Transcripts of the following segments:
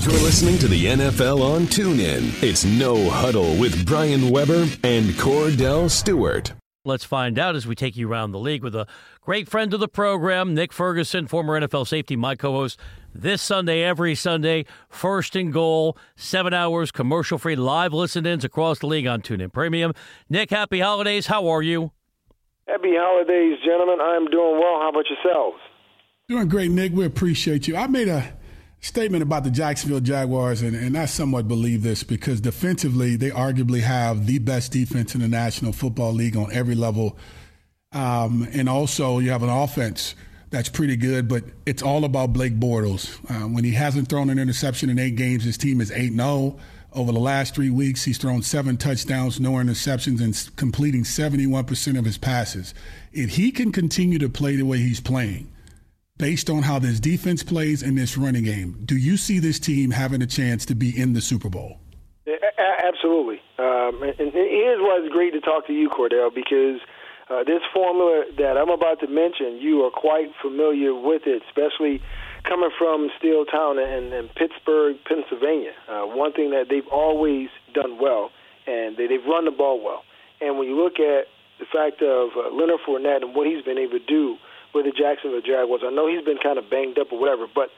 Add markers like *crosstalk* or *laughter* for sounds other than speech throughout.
You're listening to the NFL on TuneIn. It's No Huddle with Brian Weber and Kordell Stewart. Let's find out as we take you around the league with a great friend of the program, Nick Ferguson, former NFL safety, my co host. This Sunday, every Sunday, first and goal, seven hours, commercial free, live listen ins across the league on TuneIn Premium. Nick, happy holidays. How are you? Happy holidays, gentlemen. I'm doing well. How about yourselves? Doing great, Nick. We appreciate you. I made a statement about the Jacksonville Jaguars, and, and I somewhat believe this because defensively, they arguably have the best defense in the National Football League on every level. Um, and also, you have an offense that's pretty good, but it's all about Blake Bortles. Uh, when he hasn't thrown an interception in eight games, his team is 8 0. Over the last three weeks, he's thrown seven touchdowns, no interceptions, and completing 71% of his passes. If he can continue to play the way he's playing, based on how this defense plays in this running game, do you see this team having a chance to be in the Super Bowl? Absolutely. Um, and here's why it's great to talk to you, Kordell, because uh, this formula that I'm about to mention, you are quite familiar with it, especially coming from Steel Town and, and Pittsburgh, Pennsylvania. Uh, one thing that they've always done well, and they, they've run the ball well. And when you look at the fact of uh, Leonard Fournette and what he's been able to do with the Jacksonville Jaguars. I know he's been kind of banged up or whatever, but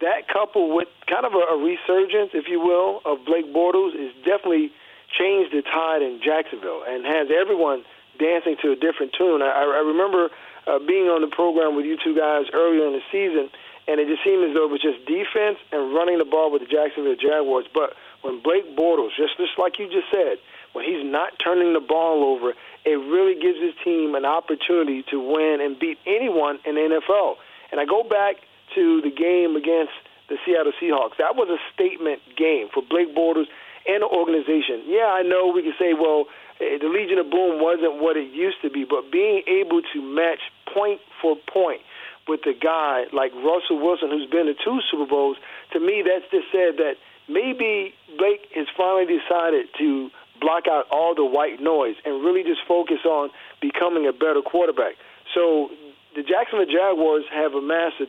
that coupled with kind of a, a resurgence, if you will, of Blake Bortles is definitely changed the tide in Jacksonville and has everyone dancing to a different tune. I, I remember uh, being on the program with you two guys earlier in the season, and it just seemed as though it was just defense and running the ball with the Jacksonville Jaguars. But when Blake Bortles, just just like you just said, when he's not turning the ball over, it really gives his team an opportunity to win and beat anyone in the NFL. And I go back to the game against the Seattle Seahawks. That was a statement game for Blake Bortles and the organization. Yeah, I know we can say, well, eh, the Legion of Boom wasn't what it used to be, but being able to match point for point with a guy like Russell Wilson, who's been to two Super Bowls, to me, that's just said that maybe Blake has finally decided to block out all the white noise and really just focus on becoming a better quarterback. So the Jacksonville Jaguars have a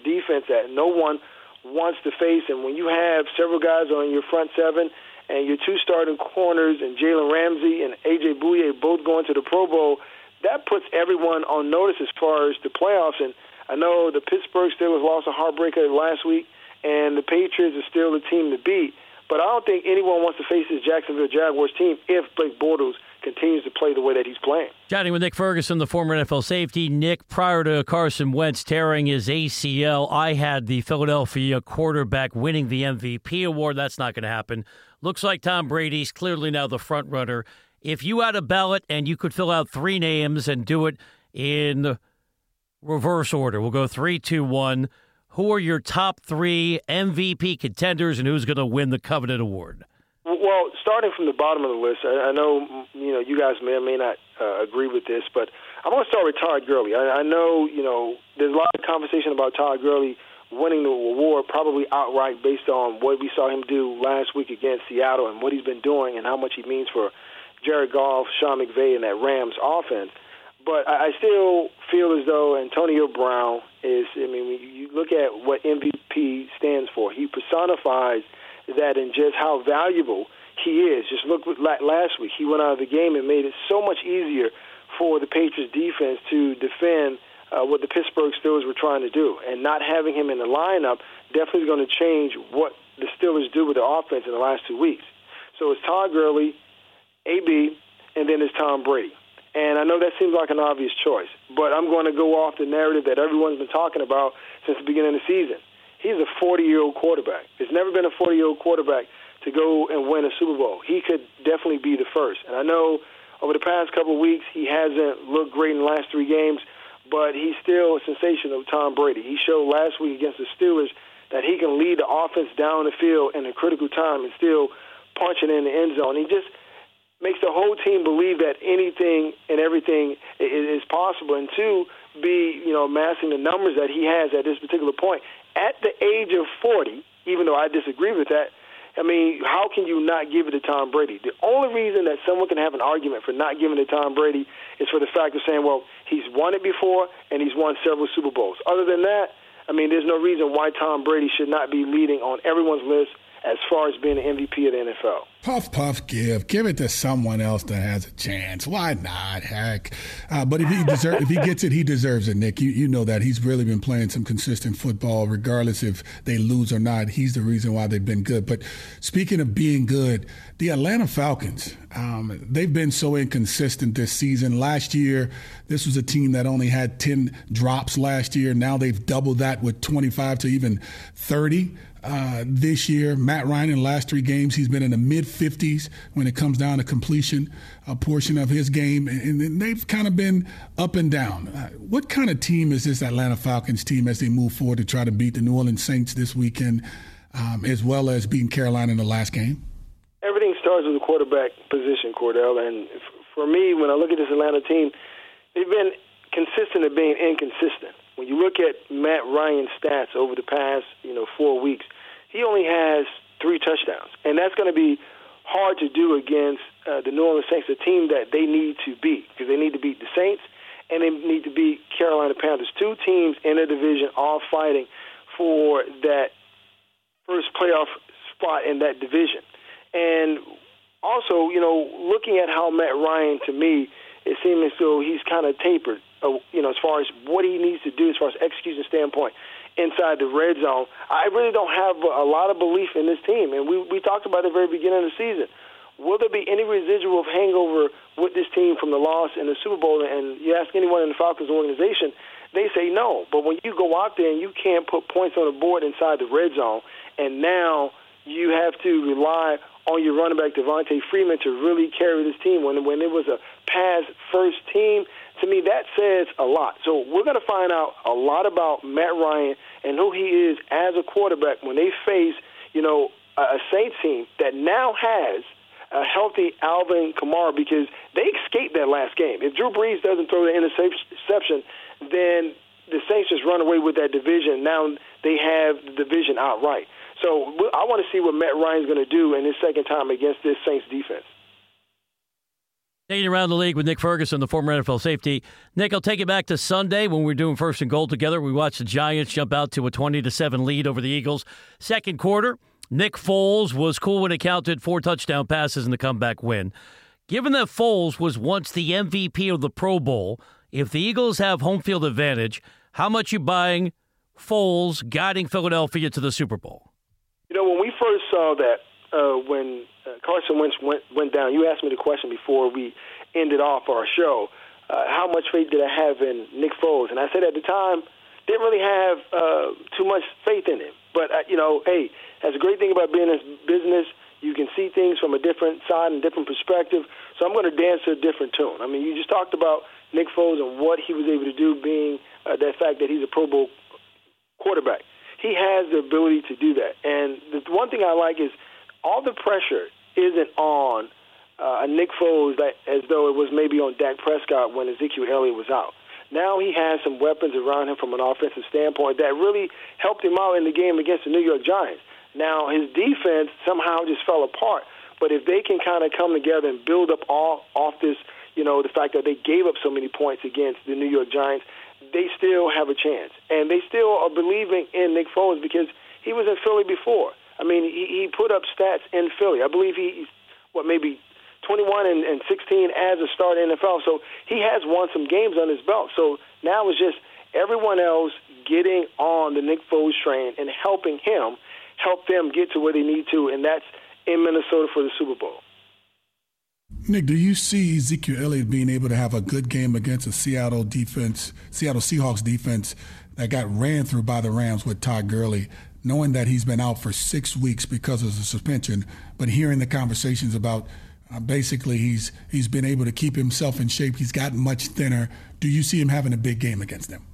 defense that no one wants to face, and when you have several guys on your front seven and your two starting corners and Jalen Ramsey and AJ Bouye both going to the Pro Bowl, that puts everyone on notice as far as the playoffs. And I know the Pittsburgh Steelers lost a heartbreaker last week, and the Patriots are still the team to beat. But I don't think anyone wants to face this Jacksonville Jaguars team if Blake Bortles continues to play the way that he's playing. Chatting with Nick Ferguson, the former NFL safety. Nick, prior to Carson Wentz tearing his ACL, I had the Philadelphia quarterback winning the MVP award. That's not going to happen. Looks like Tom Brady's clearly now the front runner. If you had a ballot and you could fill out three names and do it in reverse order, we'll go three, two, one who are your top three MVP contenders and who's going to win the coveted award? Well, starting from the bottom of the list, I, know you know you guys may or may not uh, agree with this, but I'm going to start with Todd Gurley. I, I know you know there's a lot of conversation about Todd Gurley winning the award probably outright based on what we saw him do last week against Seattle and what he's been doing and how much he means for Jared Goff, Sean McVay, and that Rams offense. But I still feel as though Antonio Brown is. I mean, when you look at what MVP stands for, he personifies that and just how valuable he is. Just look at last week, he went out of the game and made it so much easier for the Patriots defense to defend uh, what the Pittsburgh Steelers were trying to do. And not having him in the lineup definitely is going to change what the Steelers do with the offense in the last two weeks. So it's Todd Gurley, AB, and then it's Tom Brady. And I know that seems like an obvious choice, but I'm going to go off the narrative that everyone's been talking about since the beginning of the season. He's a 40 year old quarterback. There's never been a 40 year old quarterback to go and win a Super Bowl. He could definitely be the first. And I know over the past couple of weeks he hasn't looked great in the last three games, but he's still a sensation of Tom Brady. He showed last week against the Steelers that he can lead the offense down the field in a critical time and still punch it in the end zone. He just makes the whole team believe that anything and everything is possible. And two, be you know amassing the numbers that he has at this particular point at the age of 40. Even though I disagree with that, I mean, how can you not give it to Tom Brady? The only reason that someone can have an argument for not giving it to Tom Brady is for the fact of saying, well, he's won it before and he's won several Super Bowls. Other than that, I mean, there's no reason why Tom Brady should not be leading on everyone's list as far as being MVP of the NFL. Puff, puff, give. Give it to someone else that has a chance. Why not? Heck. Uh, but if he if he gets it, he deserves it, Nick. You, you know that. He's really been playing some consistent football, regardless if they lose or not. He's the reason why they've been good. But speaking of being good, the Atlanta Falcons, um, they've been so inconsistent this season. Last year, this was a team that only had 10 drops last year. Now they've doubled that with 25 to even 30 uh, this year. Matt Ryan in the last three games, he's been in the mid 50s when it comes down to completion, a portion of his game, and, and they've kind of been up and down. Uh, what kind of team is this Atlanta Falcons team as they move forward to try to beat the New Orleans Saints this weekend, um, as well as beating Carolina in the last game? Everything starts with the quarterback position, Kordell, and for me, when I look at this Atlanta team, they've been consistent at being inconsistent. When you look at Matt Ryan's stats over the past, you know, four weeks, he only has three touchdowns, and that's going to be hard to do against uh, the New Orleans Saints, a team that they need to beat because they need to beat the Saints and they need to beat Carolina Panthers. Two teams in a division all fighting for that first playoff spot in that division. And also, you know, looking at how Matt Ryan, to me, it seems as though he's kind of tapered, uh, you know, as far as what he needs to do as far as execution standpoint inside the red zone. I really don't have a lot of belief in this team, and we we talked about it at the very beginning of the season. Will there be any residual hangover with this team from the loss in the Super Bowl? And you ask anyone in the Falcons organization, they say no. But when you go out there and you can't put points on the board inside the red zone, and now you have to rely on your running back Devonta Freeman to really carry this team when when it was a pass first team. To me, that says a lot. So we're going to find out a lot about Matt Ryan and who he is as a quarterback when they face, you know, a Saints team that now has a healthy Alvin Kamara because they escaped that last game. If Drew Brees doesn't throw the interception, then the Saints just run away with that division. Now they have the division outright. So I want to see what Matt Ryan's going to do in his second time against this Saints defense. Taking around the league with Nick Ferguson, the former NFL safety. Nick, I'll take it back to Sunday when we were doing first and goal together. We watched the Giants jump out to a 20 to 7 lead over the Eagles. Second quarter, Nick Foles was cool when it counted four touchdown passes in the comeback win. Given that Foles was once the MVP of the Pro Bowl, if the Eagles have home field advantage, how much you buying Foles guiding Philadelphia to the Super Bowl? Know, when we first saw that, uh, when uh, Carson Wentz went went down, you asked me the question before we ended off our show. Uh, how much faith did I have in Nick Foles? And I said at the time, didn't really have uh, too much faith in him. But uh, you know, hey, that's a great thing about being in business. You can see things from a different side and different perspective. So I'm going to dance to a different tune. I mean, you just talked about Nick Foles and what he was able to do, being uh, that fact that he's a Pro Bowl quarterback he has the ability to do that. And the one thing I like is all the pressure isn't on uh, Nick Foles that, as though it was maybe on Dak Prescott when Ezekiel Elliott was out. Now he has some weapons around him from an offensive standpoint that really helped him out in the game against the New York Giants. Now his defense somehow just fell apart. But if they can kind of come together and build up all off this, you know, the fact that they gave up so many points against the New York Giants, they still have a chance. And they still are believing in Nick Foles because he was in Philly before. I mean, he, he put up stats in Philly. I believe he's, what, maybe 21 and, and 16 as a starter in NFL. So he has won some games on his belt. So now it's just everyone else getting on the Nick Foles train and helping him help them get to where they need to, and that's in Minnesota for the Super Bowl. Nick, do you see Ezekiel Elliott being able to have a good game against a Seattle defense, Seattle Seahawks defense that got ran through by the Rams with Todd Gurley, knowing that he's been out for six weeks because of the suspension, but hearing the conversations about uh, basically he's he's been able to keep himself in shape. He's gotten much thinner. Do you see him having a big game against them?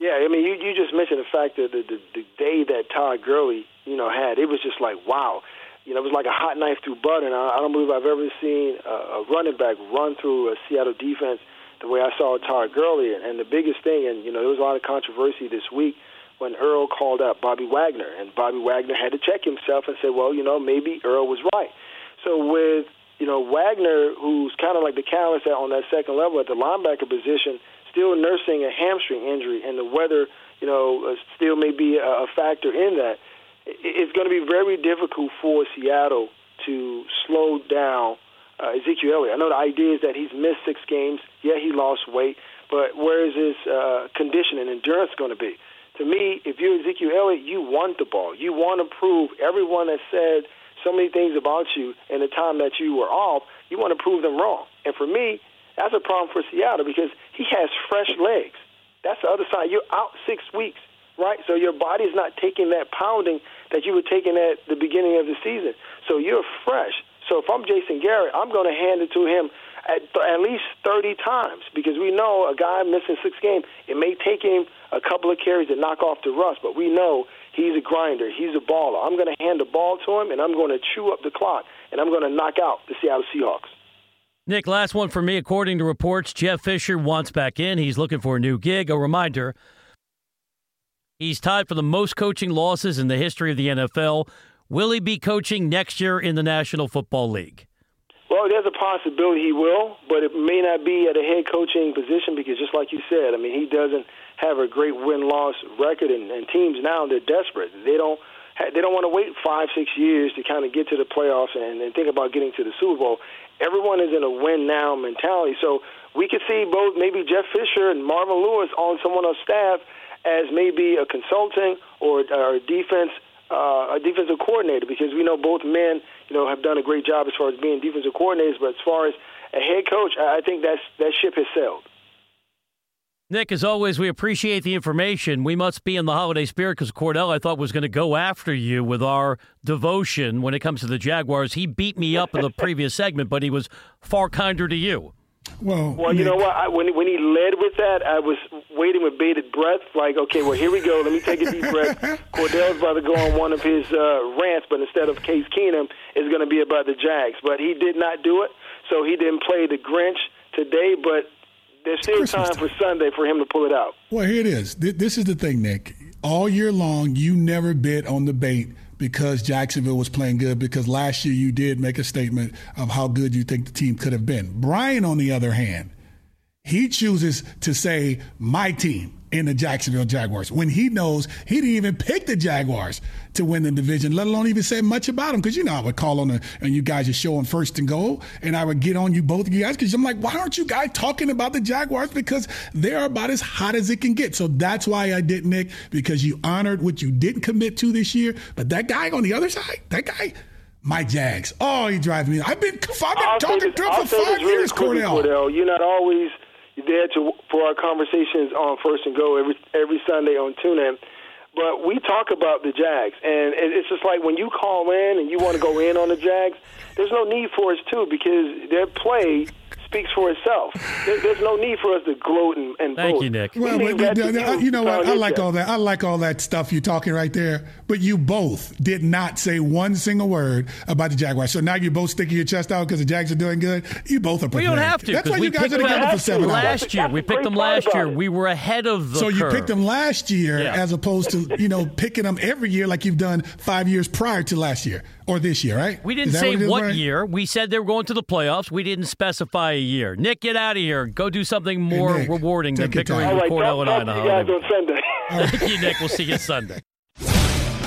Yeah, I mean, you, you just mentioned the fact that the, the, the day that Todd Gurley, you know, had, it was just like, wow you know, it was like a hot knife through butter. And I, I don't believe I've ever seen a, a running back run through a Seattle defense the way I saw Todd Gurley. And, the biggest thing, and you know, there was a lot of controversy this week when Earl called out Bobby Wagner, and Bobby Wagner had to check himself and say, well, you know, maybe Earl was right. So with you know Wagner, who's kind of like the catalyst on that second level at the linebacker position, still nursing a hamstring injury, and the weather, you know, uh, still may be a factor in that it's going to be very difficult for Seattle to slow down uh, Ezekiel Elliott. I know the idea is that he's missed six games. Yeah, he lost weight, but where is his uh, condition and endurance going to be? To me, if you're Ezekiel Elliott, you want the ball. You want to prove everyone has said so many things about you in the time that you were off. You want to prove them wrong. And for me, that's a problem for Seattle because he has fresh legs. That's the other side. You're out six weeks, right? So your body's not taking that pounding that you were taking at the beginning of the season. So you're fresh. So if I'm Jason Garrett, I'm going to hand it to him at, at least 30 times because we know a guy missing six games, it may take him a couple of carries to knock off the rust, but we know he's a grinder. He's a baller. I'm going to hand the ball to him, and I'm going to chew up the clock, and I'm going to knock out the Seattle Seahawks. Nick, last one for me. According to reports, Jeff Fisher wants back in. He's looking for a new gig. A reminder he's tied for the most coaching losses in the history of the NFL. Will he be coaching next year in the National Football League? Well, there's a possibility he will, but it may not be at a head coaching position because, just like you said, I mean, he doesn't have a great win-loss record, and, and teams now they're desperate. They don't they don't want to wait five, six years to kind of get to the playoffs and, and think about getting to the Super Bowl. Everyone is in a win now mentality. So we could see both maybe Jeff Fisher and Marvin Lewis on someone on staff as maybe a consulting or, a defense uh, a defensive coordinator because we know both men you know have done a great job as far as being defensive coordinators. But as far as a head coach, I think that's that ship has sailed. Nick, as always, we appreciate the information. We must be in the holiday spirit because Kordell, I thought, was going to go after you with our devotion when it comes to the Jaguars. He beat me up in the previous segment, but he was far kinder to you. Well, well, you know what? I, when when he led with that, I was waiting with bated breath. Like, okay, well, here we go. Let me take a deep breath. *laughs* Kordell's about to go on one of his uh, rants, but instead of Case Keenum, it's going to be about the Jags. But he did not do it, so he didn't play the Grinch today. But there's still time, for Sunday for him to pull it out. Well, here it is. This is the thing, Nick. All year long, you never bit on the bait because Jacksonville was playing good. Because last year you did make a statement of how good you think the team could have been. Brian, on the other hand, he chooses to say my team in the Jacksonville Jaguars when he knows he didn't even pick the Jaguars to win the division, let alone even say much about them. Because you know I would call on the, and you guys are showing first and goal, and I would get on you both of you guys because I'm like, why aren't you guys talking about the Jaguars? Because they're about as hot as it can get. So that's why I did, Nick, because you honored what you didn't commit to this year. But that guy on the other side, that guy. My Jags. Oh, he drives me. I've been, I've been talking to him for five years, Kordell. Kordell. You're not always there to for our conversations on First and Go every every Sunday on TuneIn. But we talk about the Jags, and it's just like when you call in and you want to go in on the Jags, there's no need for us to because their play speaks for itself. there's no need for us to gloat and, and Thank you, Nick. Well, but, you, you know what? I like all that. I like all that stuff you're talking right there. But you both did not say one single word about the Jaguars. So now you're both sticking your chest out because the Jags are doing good. You both are. Prepared. We don't have to. That's why you guys are together for seven last hours. year. We picked them last year. We were ahead of the. So curve. you picked them last year yeah. as opposed to you know picking them every year like you've done five years prior to last year or this year, right? We didn't say what, what year. We said they were going to the playoffs. We didn't specify a year. Nick, get out of here. Go do something more hey, Nick, rewarding than pickering with right, Kordell and I on a on Sunday. *laughs* Thank you, Nick. We'll see you Sunday.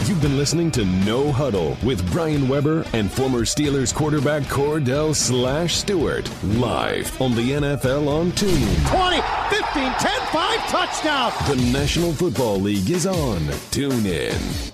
You've been listening to No Huddle with Brian Weber and former Steelers quarterback Kordell Slash Stewart live on the NFL on TuneIn. 20, 15, 10, 5, touchdown. The National Football League is on TuneIn.